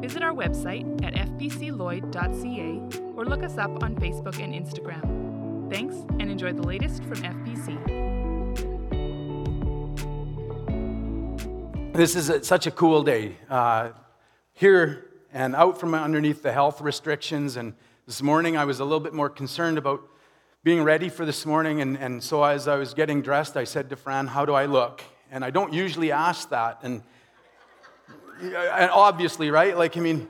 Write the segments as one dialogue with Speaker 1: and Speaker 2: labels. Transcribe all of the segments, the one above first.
Speaker 1: visit our website at fbcloyd.ca or look us up on Facebook and Instagram. Thanks and enjoy the latest from FBC.
Speaker 2: This is a, such a cool day. Uh, here and out from underneath the health restrictions. And this morning I was a little bit more concerned about being ready for this morning. And, and so as I was getting dressed, I said to Fran, How do I look? And I don't usually ask that. And, and obviously, right? Like, I mean,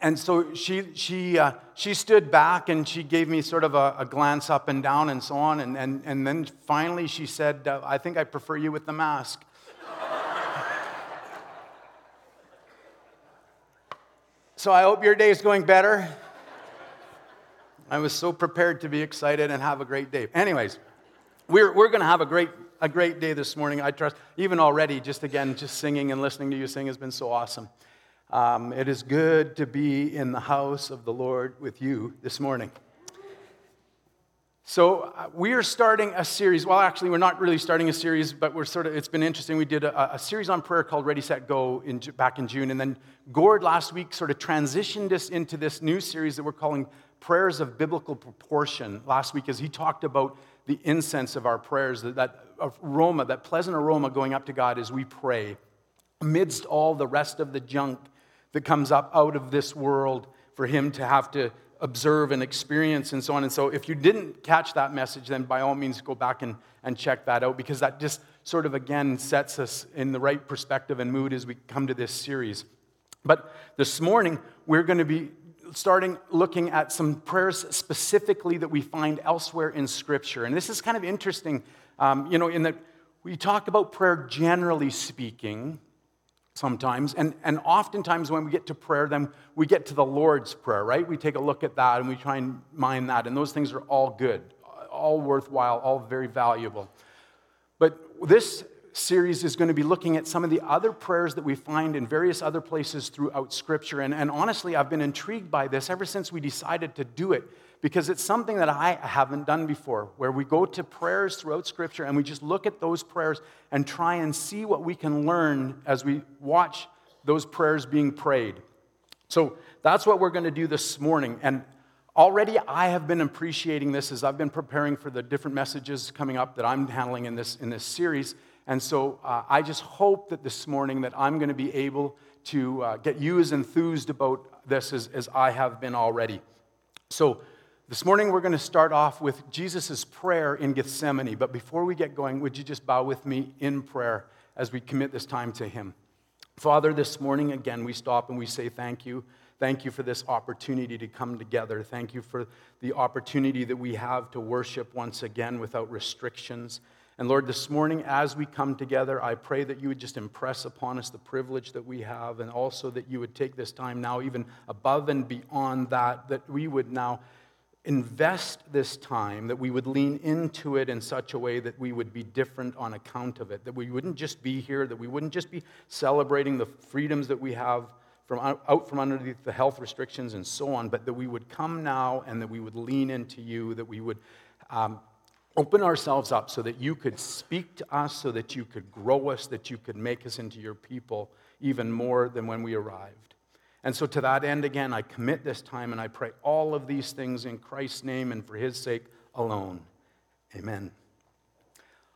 Speaker 2: and so she, she, uh, she stood back and she gave me sort of a, a, glance up and down and so on. And, and, and then finally she said, uh, I think I prefer you with the mask. so I hope your day is going better. I was so prepared to be excited and have a great day. Anyways, we're, we're going to have a great a great day this morning. I trust, even already, just again, just singing and listening to you sing has been so awesome. Um, it is good to be in the house of the Lord with you this morning. So, uh, we are starting a series. Well, actually, we're not really starting a series, but we're sort of, it's been interesting. We did a, a series on prayer called Ready, Set, Go in, back in June. And then Gord last week sort of transitioned us into this new series that we're calling Prayers of Biblical Proportion last week as he talked about the incense of our prayers, that, that aroma, that pleasant aroma going up to God as we pray, amidst all the rest of the junk that comes up out of this world for Him to have to observe and experience and so on. And so, if you didn't catch that message, then by all means go back and, and check that out because that just sort of again sets us in the right perspective and mood as we come to this series. But this morning, we're going to be starting looking at some prayers specifically that we find elsewhere in Scripture. And this is kind of interesting, um, you know, in that we talk about prayer generally speaking sometimes, and, and oftentimes when we get to prayer, then we get to the Lord's Prayer, right? We take a look at that and we try and mind that, and those things are all good, all worthwhile, all very valuable. But this series is going to be looking at some of the other prayers that we find in various other places throughout Scripture. And, and honestly, I've been intrigued by this ever since we decided to do it because it's something that I haven't done before, where we go to prayers throughout Scripture and we just look at those prayers and try and see what we can learn as we watch those prayers being prayed. So that's what we're going to do this morning. And already I have been appreciating this as I've been preparing for the different messages coming up that I'm handling in this, in this series. And so uh, I just hope that this morning that I'm going to be able to uh, get you as enthused about this as, as I have been already. So this morning we're going to start off with Jesus' prayer in Gethsemane. But before we get going, would you just bow with me in prayer as we commit this time to Him? Father, this morning again we stop and we say thank you. Thank you for this opportunity to come together. Thank you for the opportunity that we have to worship once again without restrictions. And Lord, this morning as we come together, I pray that you would just impress upon us the privilege that we have, and also that you would take this time now, even above and beyond that, that we would now invest this time, that we would lean into it in such a way that we would be different on account of it, that we wouldn't just be here, that we wouldn't just be celebrating the freedoms that we have from out from underneath the health restrictions and so on, but that we would come now and that we would lean into you, that we would um, open ourselves up so that you could speak to us, so that you could grow us, that you could make us into your people even more than when we arrived. And so, to that end, again, I commit this time and I pray all of these things in Christ's name and for his sake alone. Amen.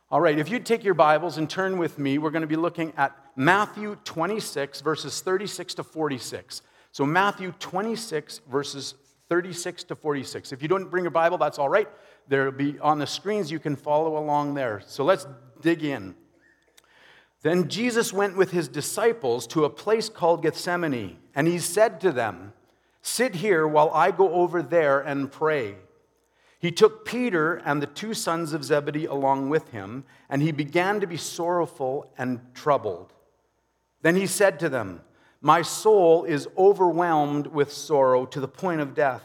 Speaker 2: All right, if you'd take your Bibles and turn with me, we're going to be looking at Matthew 26, verses 36 to 46. So, Matthew 26, verses 36 to 46. If you don't bring your Bible, that's all right. There'll be on the screens, you can follow along there. So let's dig in. Then Jesus went with his disciples to a place called Gethsemane, and he said to them, Sit here while I go over there and pray. He took Peter and the two sons of Zebedee along with him, and he began to be sorrowful and troubled. Then he said to them, My soul is overwhelmed with sorrow to the point of death.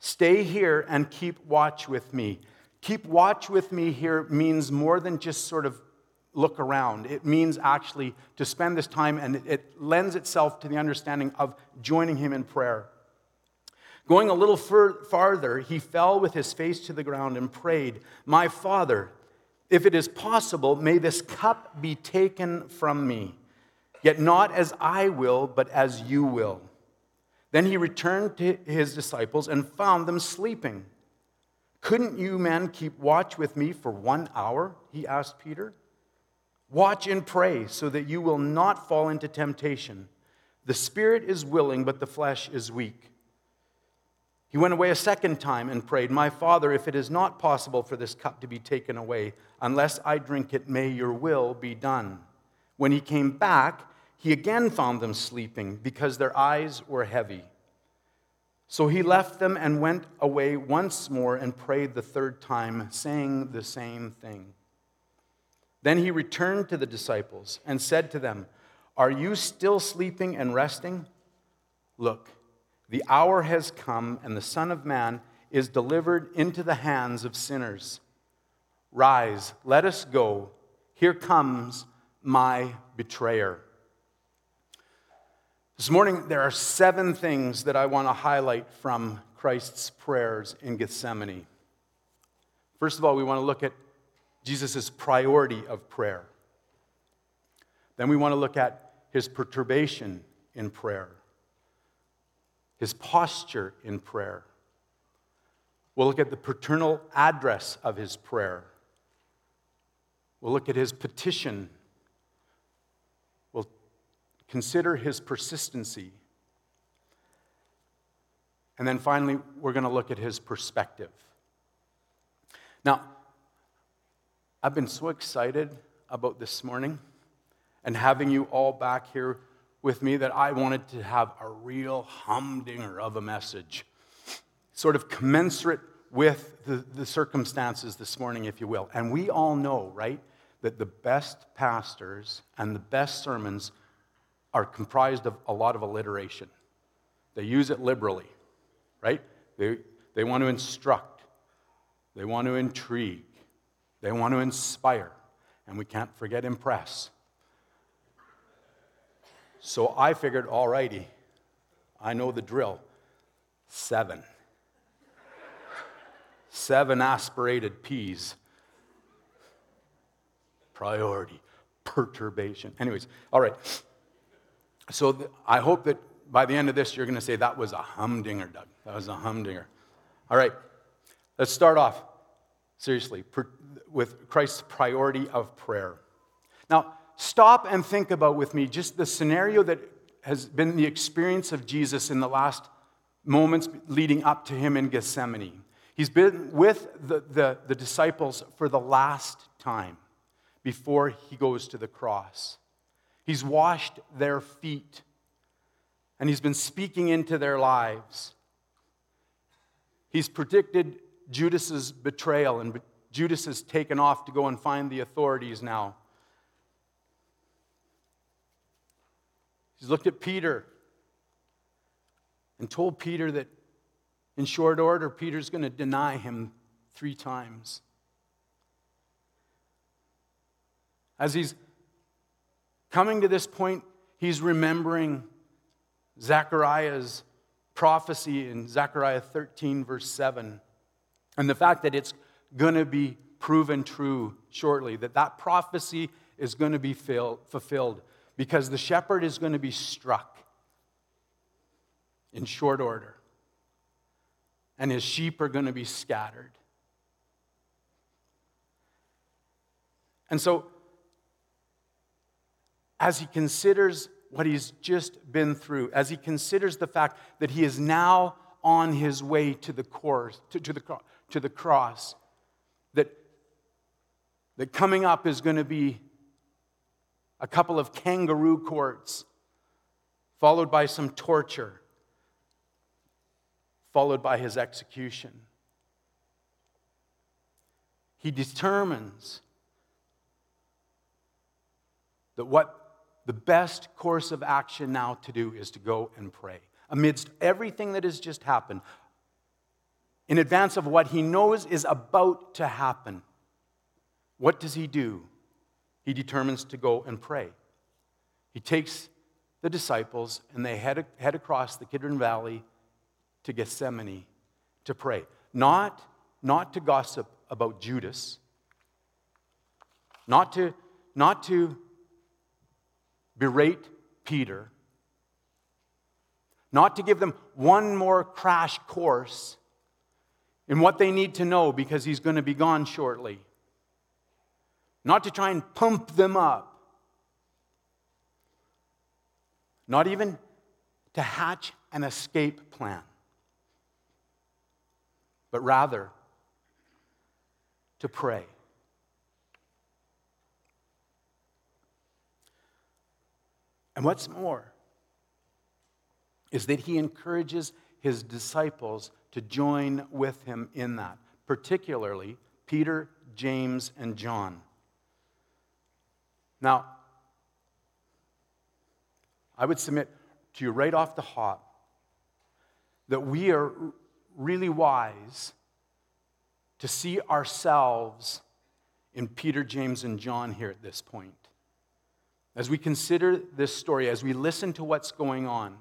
Speaker 2: Stay here and keep watch with me. Keep watch with me here means more than just sort of look around. It means actually to spend this time, and it lends itself to the understanding of joining him in prayer. Going a little fur- farther, he fell with his face to the ground and prayed, My Father, if it is possible, may this cup be taken from me, yet not as I will, but as you will. Then he returned to his disciples and found them sleeping. Couldn't you men keep watch with me for one hour? He asked Peter. Watch and pray so that you will not fall into temptation. The spirit is willing, but the flesh is weak. He went away a second time and prayed, My Father, if it is not possible for this cup to be taken away, unless I drink it, may your will be done. When he came back, he again found them sleeping because their eyes were heavy. So he left them and went away once more and prayed the third time, saying the same thing. Then he returned to the disciples and said to them, Are you still sleeping and resting? Look, the hour has come, and the Son of Man is delivered into the hands of sinners. Rise, let us go. Here comes my betrayer. This morning, there are seven things that I want to highlight from Christ's prayers in Gethsemane. First of all, we want to look at Jesus' priority of prayer. Then we want to look at his perturbation in prayer his posture in prayer. We'll look at the paternal address of his prayer. We'll look at his petition. We'll consider his persistency. And then finally, we're going to look at his perspective. Now, I've been so excited about this morning and having you all back here with me that I wanted to have a real humdinger of a message, sort of commensurate with the, the circumstances this morning, if you will. And we all know, right, that the best pastors and the best sermons are comprised of a lot of alliteration. They use it liberally, right? They, they want to instruct, they want to intrigue, they want to inspire, and we can't forget impress. So I figured, all righty, I know the drill. Seven. Seven aspirated P's. Priority, perturbation. Anyways, all right. So th- I hope that by the end of this, you're going to say, that was a humdinger, Doug. That was a humdinger. All right, let's start off seriously per- with Christ's priority of prayer. Now, stop and think about with me just the scenario that has been the experience of Jesus in the last moments leading up to him in Gethsemane. He's been with the, the, the, disciples for the last time before he goes to the cross. He's washed their feet and he's been speaking into their lives. He's predicted Judas's betrayal, and Judas has taken off to go and find the authorities now. He's looked at Peter and told Peter that in short order, Peter's going to deny him three times. As he's coming to this point, he's remembering Zechariah's prophecy in Zechariah 13, verse 7, and the fact that it's going to be proven true shortly, that that prophecy is going to be fulfilled because the shepherd is going to be struck in short order, and his sheep are going to be scattered. And so, as he considers what he's just been through, as he considers the fact that he is now on his way to the, course, to, to the, to the cross, that, that coming up is going to be a couple of kangaroo courts, followed by some torture, followed by his execution. He determines that what the best course of action now to do is to go and pray. Amidst everything that has just happened, in advance of what he knows is about to happen, what does he do? He determines to go and pray. He takes the disciples and they head, head across the Kidron Valley to Gethsemane to pray. Not, not to gossip about Judas, not to, not to berate Peter, not to give them one more crash course in what they need to know because he's going to be gone shortly, not to try and pump them up, not even to hatch an escape plan, but rather to pray. And what's more is that he encourages his disciples to join with him in that, particularly Peter, James, and John. Now, I would submit to you right off the hop that we are really wise to see ourselves in Peter, James, and John here at this point. As we consider this story, as we listen to what's going on,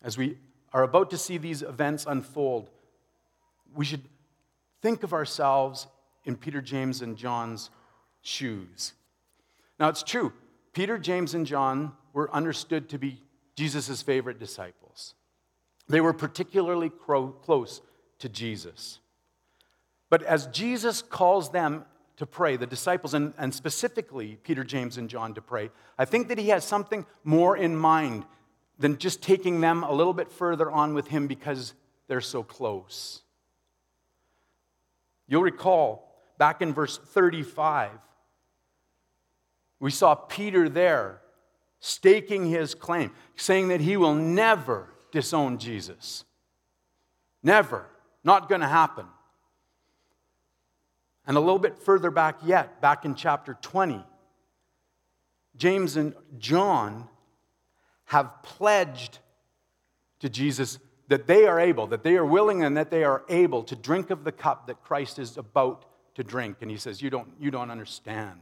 Speaker 2: as we are about to see these events unfold, we should think of ourselves in Peter, James, and John's shoes. Now, it's true, Peter, James, and John were understood to be Jesus' favorite disciples. They were particularly close to Jesus. But as Jesus calls them to pray, the disciples, and, and specifically Peter, James, and John to pray, I think that he has something more in mind than just taking them a little bit further on with him because they're so close. You'll recall back in verse 35, we saw Peter there staking his claim, saying that he will never disown Jesus. Never. Not going to happen. And a little bit further back yet, back in chapter 20, James and John have pledged to Jesus that they are able, that they are willing, and that they are able to drink of the cup that Christ is about to drink. And he says, You don't, you don't understand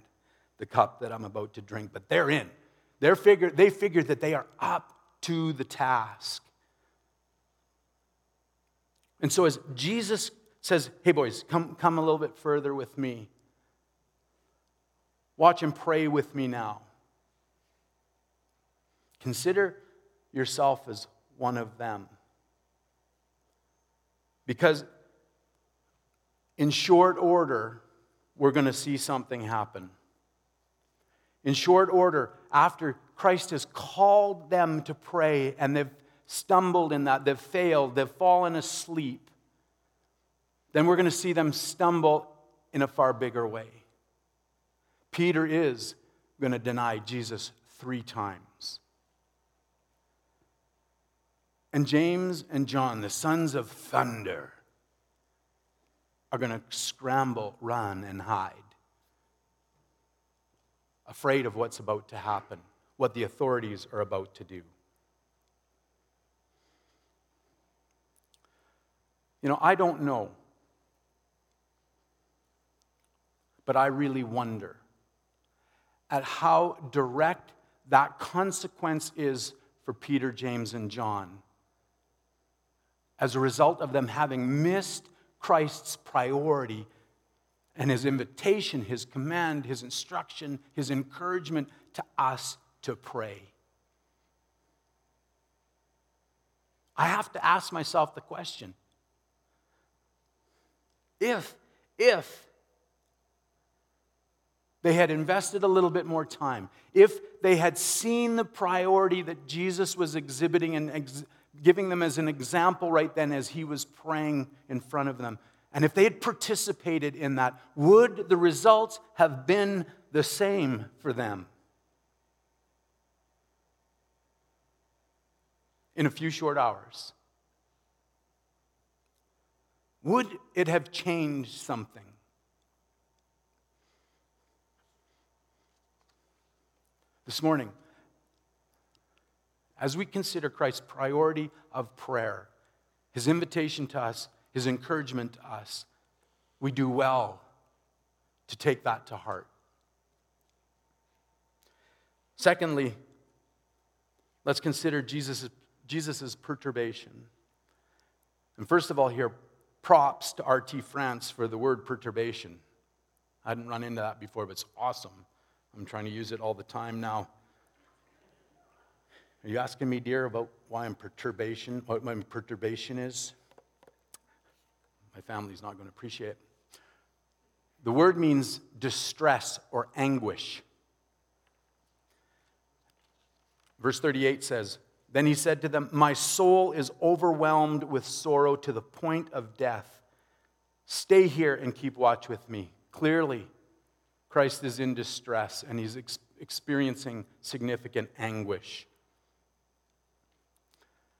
Speaker 2: the cup that I'm about to drink, but they're in. They're figure, they figure that they are up to the task. And so, as Jesus says, Hey, boys, come, come a little bit further with me, watch and pray with me now. Consider yourself as one of them. Because in short order, we're going to see something happen. In short order, after Christ has called them to pray and they've stumbled in that, they've failed, they've fallen asleep, then we're going to see them stumble in a far bigger way. Peter is going to deny Jesus three times. And James and John, the sons of thunder, are going to scramble, run, and hide. Afraid of what's about to happen, what the authorities are about to do. You know, I don't know, but I really wonder at how direct that consequence is for Peter, James, and John as a result of them having missed Christ's priority and his invitation, his command, his instruction, his encouragement to us to pray. I have to ask myself the question if, if they had invested a little bit more time, if they had seen the priority that Jesus was exhibiting and ex- giving them as an example right then as he was praying in front of them, and if they had participated in that, would the results have been the same for them? In a few short hours. Would it have changed something? This morning, as we consider Christ's priority of prayer, his invitation to us his encouragement to us, we do well to take that to heart. Secondly, let's consider Jesus' Jesus' perturbation. And first of all, here, props to R.T. France for the word perturbation. I hadn't run into that before, but it's awesome. I'm trying to use it all the time now. Are you asking me, dear, about why I'm perturbation, what my perturbation is? My family's not going to appreciate it. The word means distress or anguish. Verse 38 says, Then he said to them, My soul is overwhelmed with sorrow to the point of death. Stay here and keep watch with me. Clearly, Christ is in distress and he's ex- experiencing significant anguish.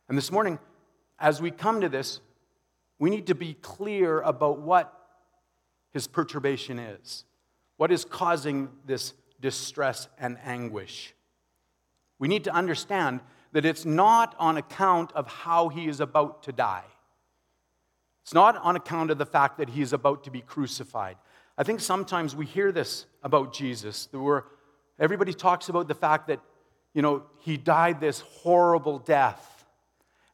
Speaker 2: And this morning, as we come to this, we need to be clear about what his perturbation is. What is causing this distress and anguish? We need to understand that it's not on account of how he is about to die. It's not on account of the fact that he is about to be crucified. I think sometimes we hear this about Jesus. That we're, everybody talks about the fact that, you know, he died this horrible death.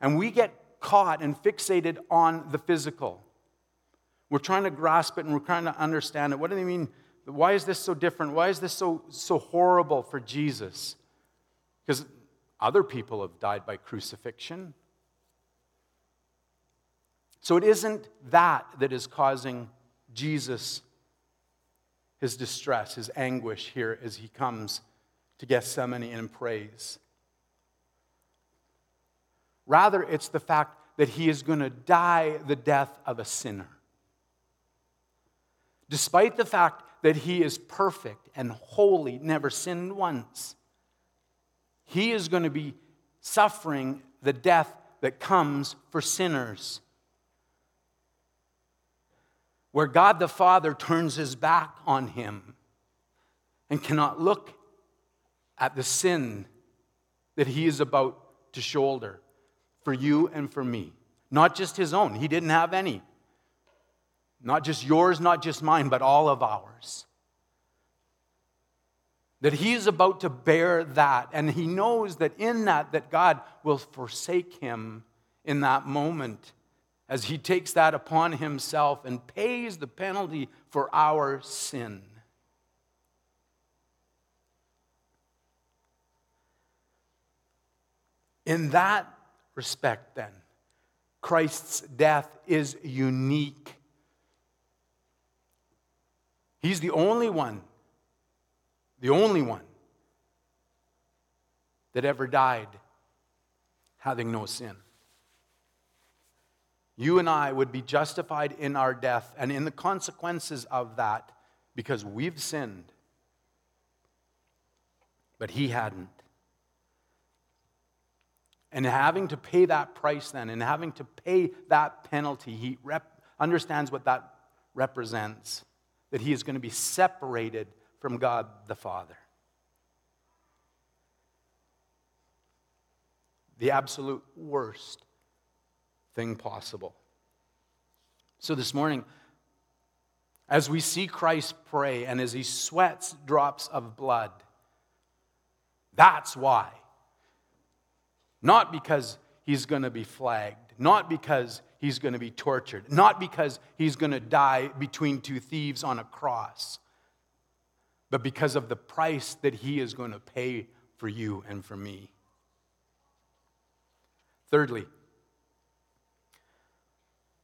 Speaker 2: And we get caught and fixated on the physical. We're trying to grasp it and we're trying to understand it. What do they mean? Why is this so different? Why is this so, so horrible for Jesus? Because other people have died by crucifixion. So it isn't that that is causing Jesus his distress, his anguish here as he comes to Gethsemane and prays. Rather, it's the fact that he is going to die the death of a sinner. Despite the fact that he is perfect and holy, never sinned once, he is going to be suffering the death that comes for sinners. Where God the Father turns his back on him and cannot look at the sin that he is about to shoulder for you and for me. Not just his own, he didn't have any. Not just yours, not just mine, but all of ours that he is about to bear that and he knows that in that that god will forsake him in that moment as he takes that upon himself and pays the penalty for our sin in that respect then christ's death is unique he's the only one the only one that ever died having no sin. You and I would be justified in our death and in the consequences of that because we've sinned. But he hadn't. And having to pay that price then, and having to pay that penalty, he rep- understands what that represents that he is going to be separated from God the Father. The absolute worst thing possible. So this morning, as we see Christ pray and as he sweats drops of blood, that's why. Not because he's going to be flagged, not because he's going to be tortured, not because he's going to die between two thieves on a cross, but because of the price that he is going to pay for you and for me. Thirdly,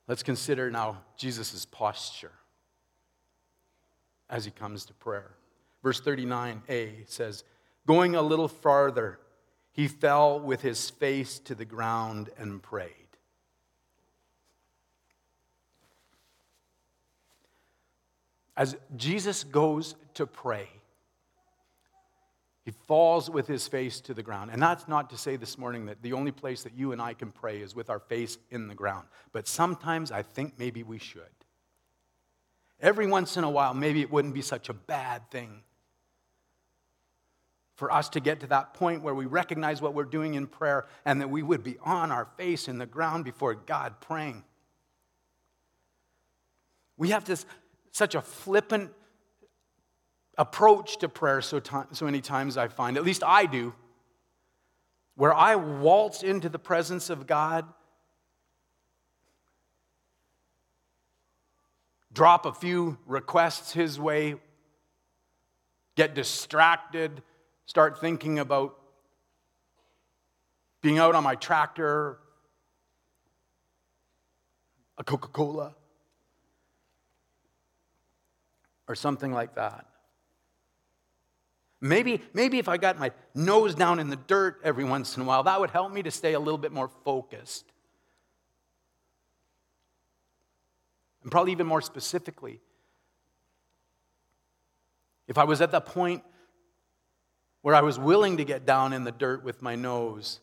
Speaker 2: let's consider now Jesus' posture as he comes to prayer. Verse 39a says, Going a little farther, he fell with his face to the ground and prayed. As Jesus goes to pray, he falls with his face to the ground. And that's not to say this morning that the only place that you and I can pray is with our face in the ground. But sometimes I think maybe we should. Every once in a while, maybe it wouldn't be such a bad thing for us to get to that point where we recognize what we're doing in prayer and that we would be on our face in the ground before God praying. We have this such a flippant approach to prayer so, so many times I find, at least I do, where I waltz into the presence of God, drop a few requests His way, get distracted, start thinking about being out on my tractor, a Coca Cola, or something like that. Maybe, maybe if I got my nose down in the dirt every once in a while, that would help me to stay a little bit more focused. And probably even more specifically, if I was at the point where I was willing to get down in the dirt with my nose,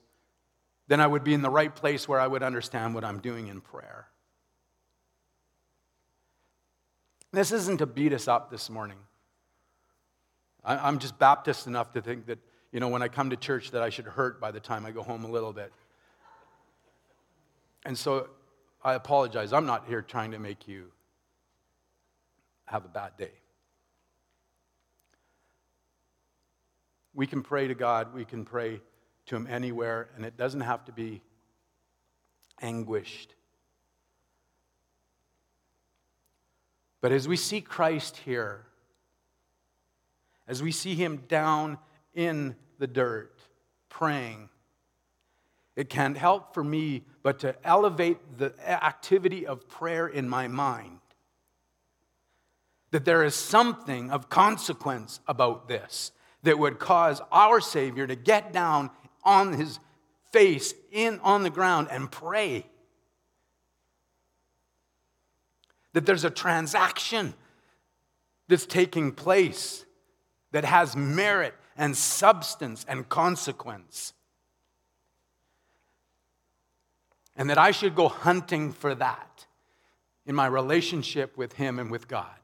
Speaker 2: then I would be in the right place where I would understand what I'm doing in prayer. This isn't to beat us up this morning. I'm just Baptist enough to think that, you know, when I come to church that I should hurt by the time I go home a little bit. And so I apologize. I'm not here trying to make you have a bad day. We can pray to God, we can pray to Him anywhere, and it doesn't have to be anguished. But as we see Christ here, as we see him down in the dirt praying, it can't help for me but to elevate the activity of prayer in my mind. That there is something of consequence about this that would cause our Savior to get down on his face in on the ground and pray. That there's a transaction that's taking place that has merit and substance and consequence. And that I should go hunting for that in my relationship with Him and with God.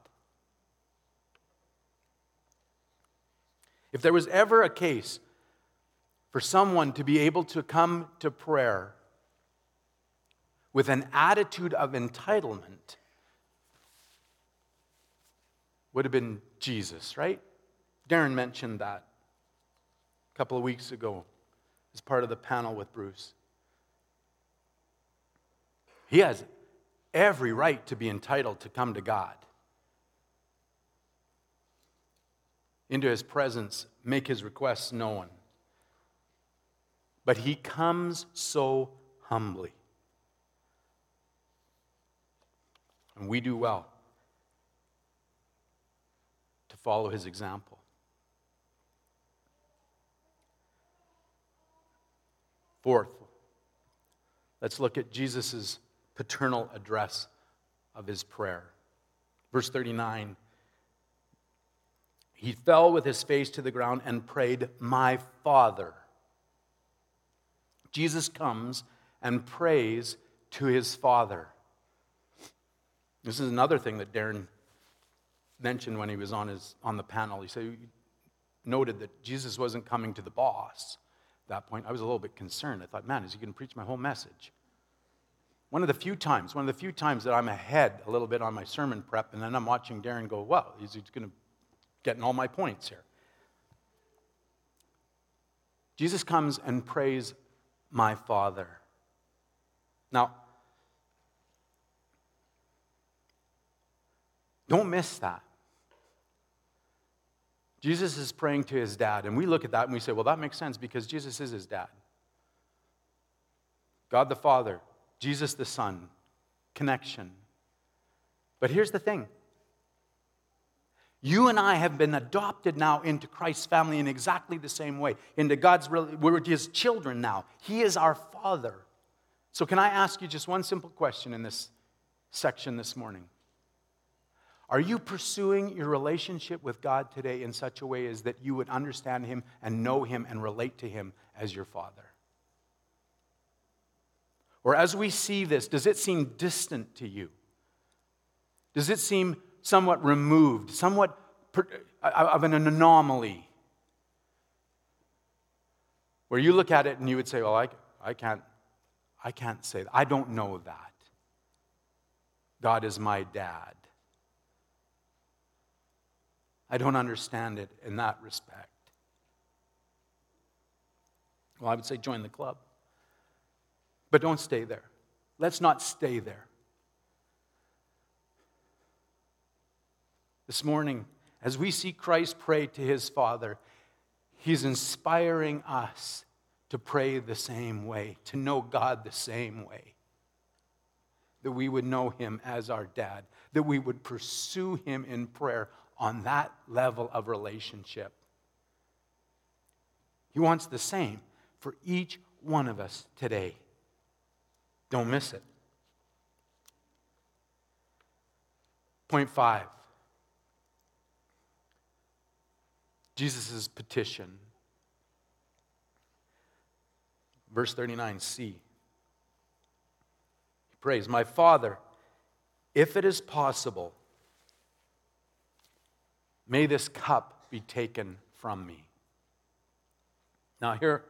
Speaker 2: If there was ever a case for someone to be able to come to prayer with an attitude of entitlement, would have been Jesus, right? Darren mentioned that a couple of weeks ago as part of the panel with Bruce. He has every right to be entitled to come to God, into his presence, make his requests known. But he comes so humbly. And we do well to follow his example. Fourth, let's look at Jesus' paternal address of his prayer. Verse 39 He fell with his face to the ground and prayed, My Father. Jesus comes and prays to his Father. This is another thing that Darren mentioned when he was on, his, on the panel. He said, he noted that Jesus wasn't coming to the boss at that point, I was a little bit concerned. I thought, man, is he going to preach my whole message? One of the few times, one of the few times that I'm ahead a little bit on my sermon prep, and then I'm watching Darren go, well, he's going to get in all my points here. Jesus comes and prays, My Father. Now, don't miss that. Jesus is praying to his dad, and we look at that and we say, well, that makes sense because Jesus is his dad. God the Father, Jesus the Son, connection. But here's the thing you and I have been adopted now into Christ's family in exactly the same way, into God's, we're his children now. He is our Father. So, can I ask you just one simple question in this section this morning? Are you pursuing your relationship with God today in such a way as that you would understand Him and know Him and relate to Him as your Father? Or as we see this, does it seem distant to you? Does it seem somewhat removed, somewhat uh, of an anomaly? Where you look at it and you would say, Well, I, I, can't, I can't say that. I don't know that. God is my dad. I don't understand it in that respect. Well, I would say join the club. But don't stay there. Let's not stay there. This morning, as we see Christ pray to his Father, he's inspiring us to pray the same way, to know God the same way. That we would know him as our dad, that we would pursue him in prayer on that level of relationship. He wants the same for each one of us today. Don't miss it. Point five Jesus' petition. Verse 39c. He prays, My Father, if it is possible, may this cup be taken from me. Now, here,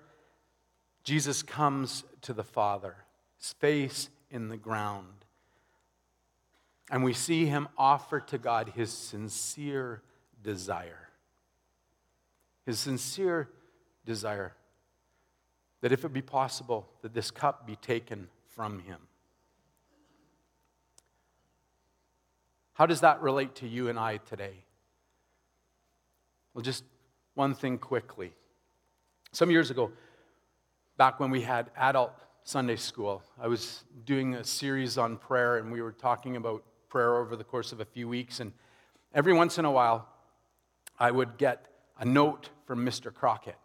Speaker 2: Jesus comes to the Father, his face in the ground. And we see him offer to God his sincere desire his sincere desire that if it be possible, that this cup be taken from him. How does that relate to you and I today? Well, just one thing quickly. Some years ago, back when we had adult Sunday school, I was doing a series on prayer, and we were talking about prayer over the course of a few weeks. And every once in a while, I would get a note from Mr. Crockett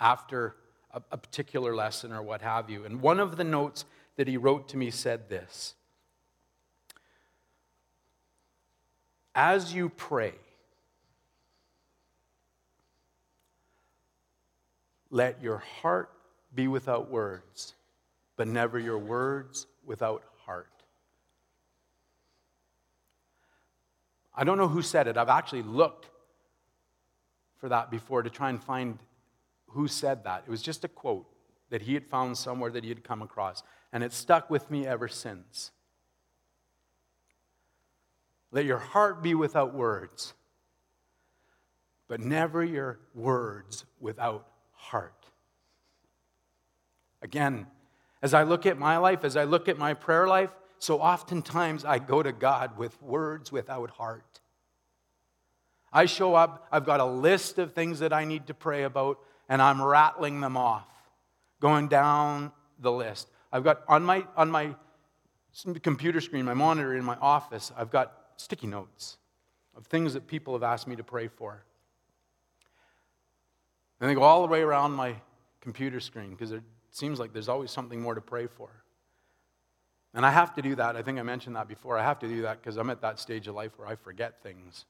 Speaker 2: after a, a particular lesson or what have you. And one of the notes that he wrote to me said this As you pray, let your heart be without words, but never your words without heart. I don't know who said it. I've actually looked for that before to try and find who said that. It was just a quote that he had found somewhere that he had come across, and it stuck with me ever since. Let your heart be without words, but never your words without heart. Again, as I look at my life, as I look at my prayer life, so oftentimes I go to God with words without heart. I show up, I've got a list of things that I need to pray about, and I'm rattling them off, going down the list. I've got on my, on my computer screen, my monitor in my office, I've got sticky notes of things that people have asked me to pray for. And they go all the way around my computer screen because it seems like there's always something more to pray for. And I have to do that. I think I mentioned that before. I have to do that because I'm at that stage of life where I forget things.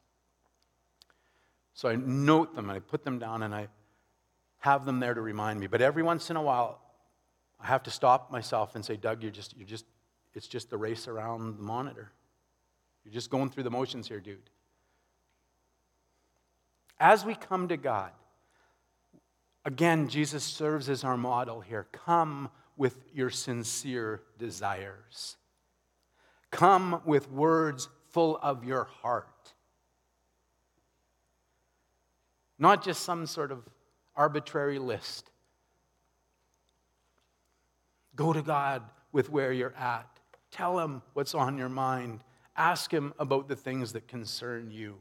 Speaker 2: So I note them and I put them down and I have them there to remind me. But every once in a while, I have to stop myself and say, Doug, you're just, you're just, it's just the race around the monitor. You're just going through the motions here, dude. As we come to God, again, Jesus serves as our model here. Come with your sincere desires, come with words full of your heart. Not just some sort of arbitrary list. Go to God with where you're at. Tell Him what's on your mind. Ask Him about the things that concern you.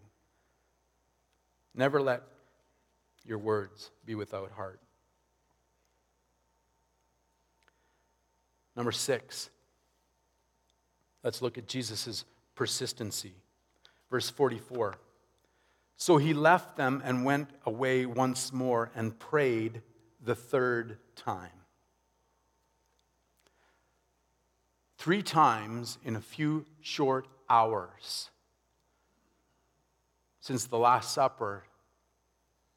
Speaker 2: Never let your words be without heart. Number six, let's look at Jesus' persistency. Verse 44. So he left them and went away once more and prayed the third time. Three times in a few short hours since the Last Supper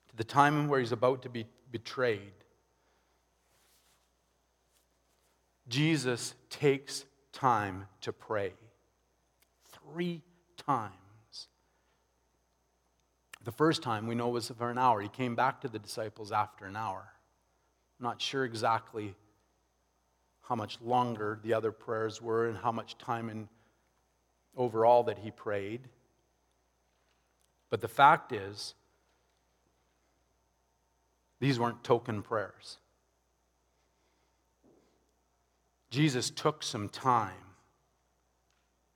Speaker 2: to the time where he's about to be betrayed. Jesus takes time to pray. Three times. The first time we know was for an hour. He came back to the disciples after an hour. I'm not sure exactly how much longer the other prayers were and how much time in overall that he prayed. But the fact is, these weren't token prayers. Jesus took some time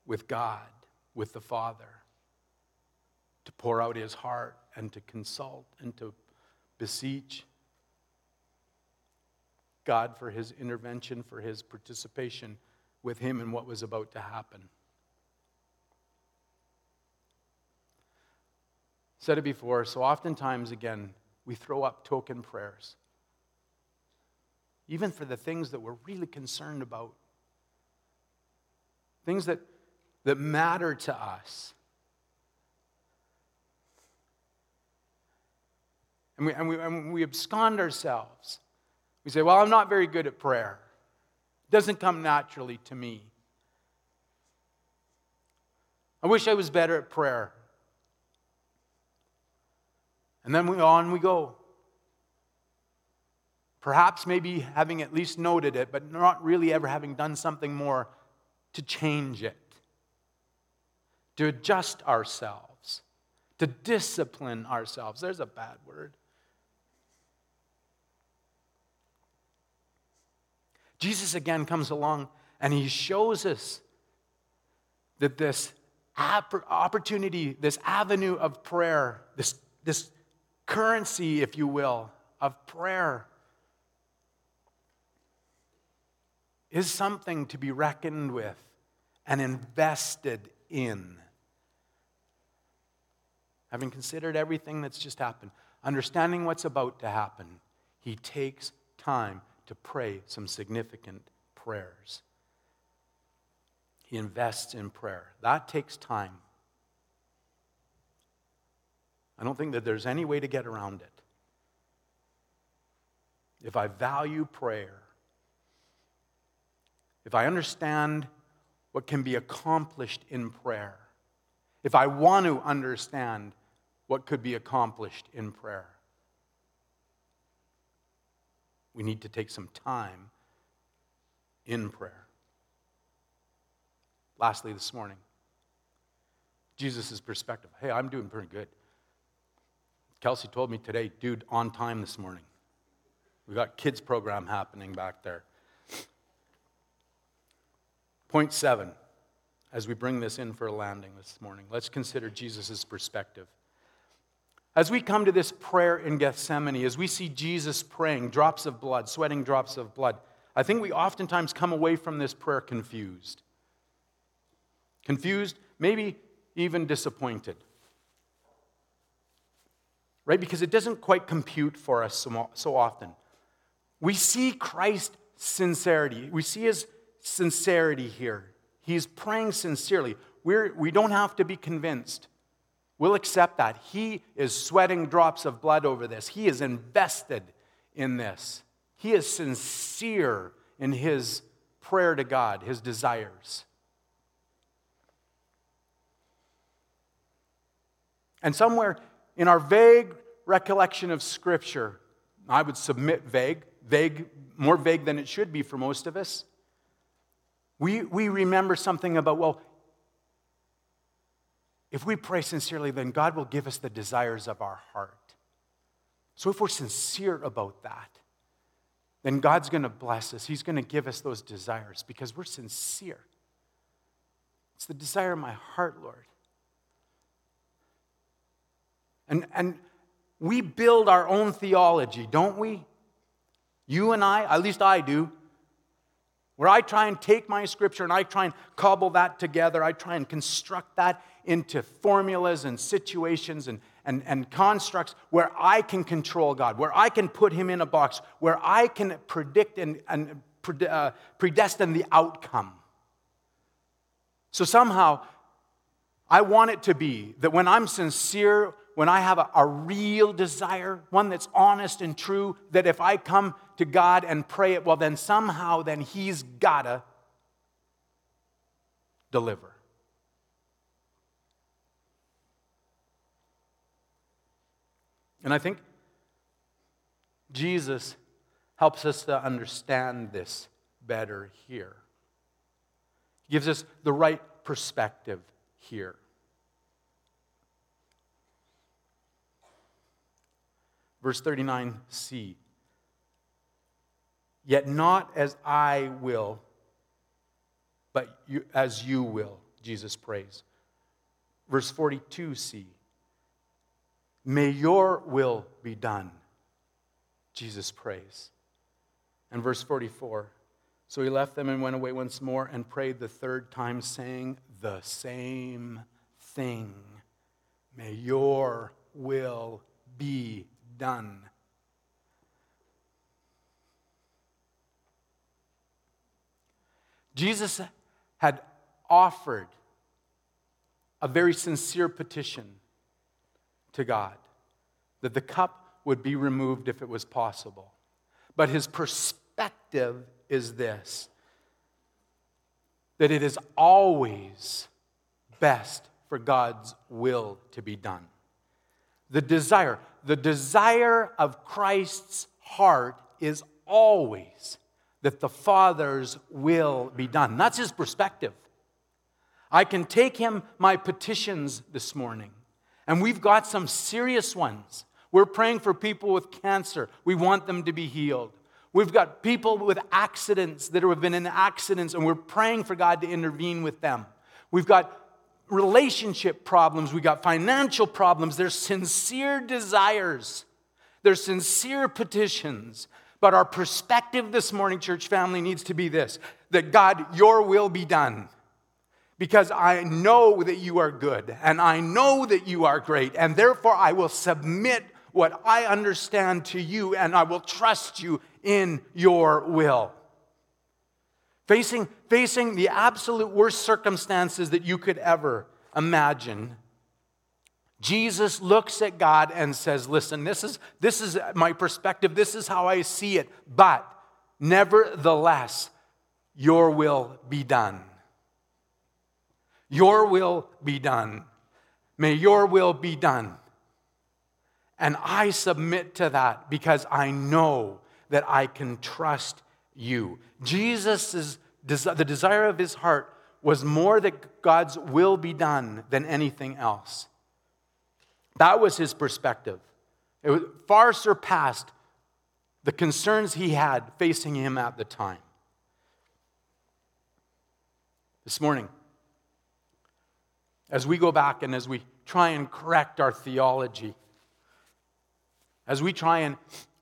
Speaker 2: with God, with the Father, to pour out his heart and to consult and to beseech God for his intervention, for his participation with him in what was about to happen. Said it before, so oftentimes, again, we throw up token prayers, even for the things that we're really concerned about, things that, that matter to us. And we, and, we, and we abscond ourselves. We say, Well, I'm not very good at prayer. It doesn't come naturally to me. I wish I was better at prayer. And then we, on we go. Perhaps maybe having at least noted it, but not really ever having done something more to change it, to adjust ourselves, to discipline ourselves. There's a bad word. Jesus again comes along and he shows us that this opportunity, this avenue of prayer, this, this currency, if you will, of prayer is something to be reckoned with and invested in. Having considered everything that's just happened, understanding what's about to happen, he takes time to pray some significant prayers. He invests in prayer. That takes time. I don't think that there's any way to get around it. If I value prayer, if I understand what can be accomplished in prayer, if I want to understand what could be accomplished in prayer, we need to take some time in prayer. Lastly, this morning, Jesus' perspective. Hey, I'm doing pretty good. Kelsey told me today, dude, on time this morning. We got kids program happening back there. Point seven, as we bring this in for a landing this morning, let's consider Jesus' perspective. As we come to this prayer in Gethsemane, as we see Jesus praying, drops of blood, sweating drops of blood, I think we oftentimes come away from this prayer confused. Confused, maybe even disappointed right? Because it doesn't quite compute for us so, often. We see Christ's sincerity. We see his sincerity here. He's praying sincerely. We're, we don't have to be convinced. We'll accept that. He is sweating drops of blood over this. He is invested in this. He is sincere in his prayer to God, his desires. And somewhere in our vague recollection of Scripture, I would submit vague, vague, more vague than it should be for most of us. We, we remember something about, well, if we pray sincerely, then God will give us the desires of our heart. So if we're sincere about that, then God's going to bless us. He's going to give us those desires because we're sincere. It's the desire of my heart, Lord. And, and we build our own theology, don't we? You and I, at least I do, where I try and take my scripture and I try and cobble that together. I try and construct that into formulas and situations and, and, and constructs where I can control God, where I can put Him in a box, where I can predict and, and uh, predestine the outcome. So somehow, I want it to be that when I'm sincere when I have a, a, real desire, one that's honest and true, that if I come to God and pray it, well, then somehow then He's gotta deliver. And I think Jesus helps us to understand this better here. He gives us the right perspective here. Verse 39c. Yet not as I will, but you, as you will, Jesus prays. Verse 42c. May your will be done, Jesus prays. And verse 44. So he left them and went away once more and prayed the third time, saying the same thing. May your will be done. Jesus had offered a very sincere petition to God that the cup would be removed if it was possible. But his perspective is this that it is always best for God's will to be done. The desire, the desire of Christ's heart is always that the Father's will be done. That's his perspective. I can take him my petitions this morning, and we've got some serious ones. We're praying for people with cancer. We want them to be healed. We've got people with accidents that have been in accidents, and we're praying for God to intervene with them. We've got relationship problems, we've got financial problems. There's sincere desires, there's sincere petitions. But our perspective this morning, church family, needs to be this that God, your will be done. Because I know that you are good and I know that you are great, and therefore I will submit what I understand to you and I will trust you in your will. Facing, facing the absolute worst circumstances that you could ever imagine, Jesus looks at God and says, Listen, this is, this is my perspective, this is how I see it, but nevertheless, your will be done. Your will be done. May your will be done. And I submit to that because I know that I can trust you. Jesus' the desire of his heart was more that God's will be done than anything else. That was his perspective. It was far surpassed the concerns he had facing him at the time. This morning, as we go back and as we try and correct our theology, as we try and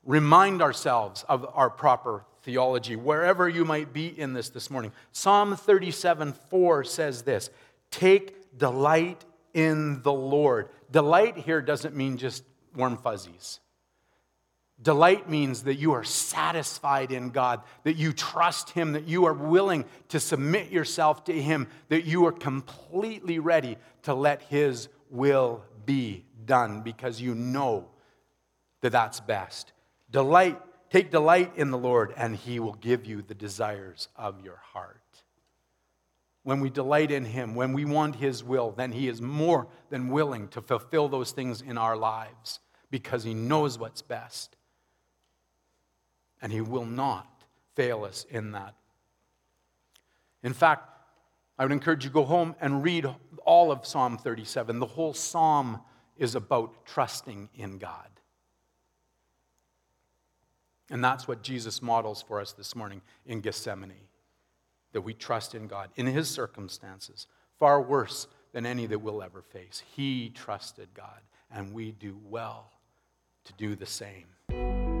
Speaker 2: remind ourselves of our proper theology, wherever you might be in this this morning. Psalm 37 4 says this Take delight in the Lord. Delight here doesn't mean just warm fuzzies. Delight means that you are satisfied in God, that you trust Him, that you are willing to submit yourself to Him, that you are completely ready to let His will be done because you know that that's best. Delight, take delight in the Lord, and He will give you the desires of your heart. When we delight in Him, when we want His will, then He is more than willing to fulfill those things in our lives because He knows what's best. And He will not fail us in that. In fact, I would encourage you to go home and read all of Psalm 37. The whole psalm is about trusting in God. And that's what Jesus models for us this morning in Gethsemane that we trust in God in his circumstances, far worse than any that we'll ever face. He trusted God, and we do well to do the same.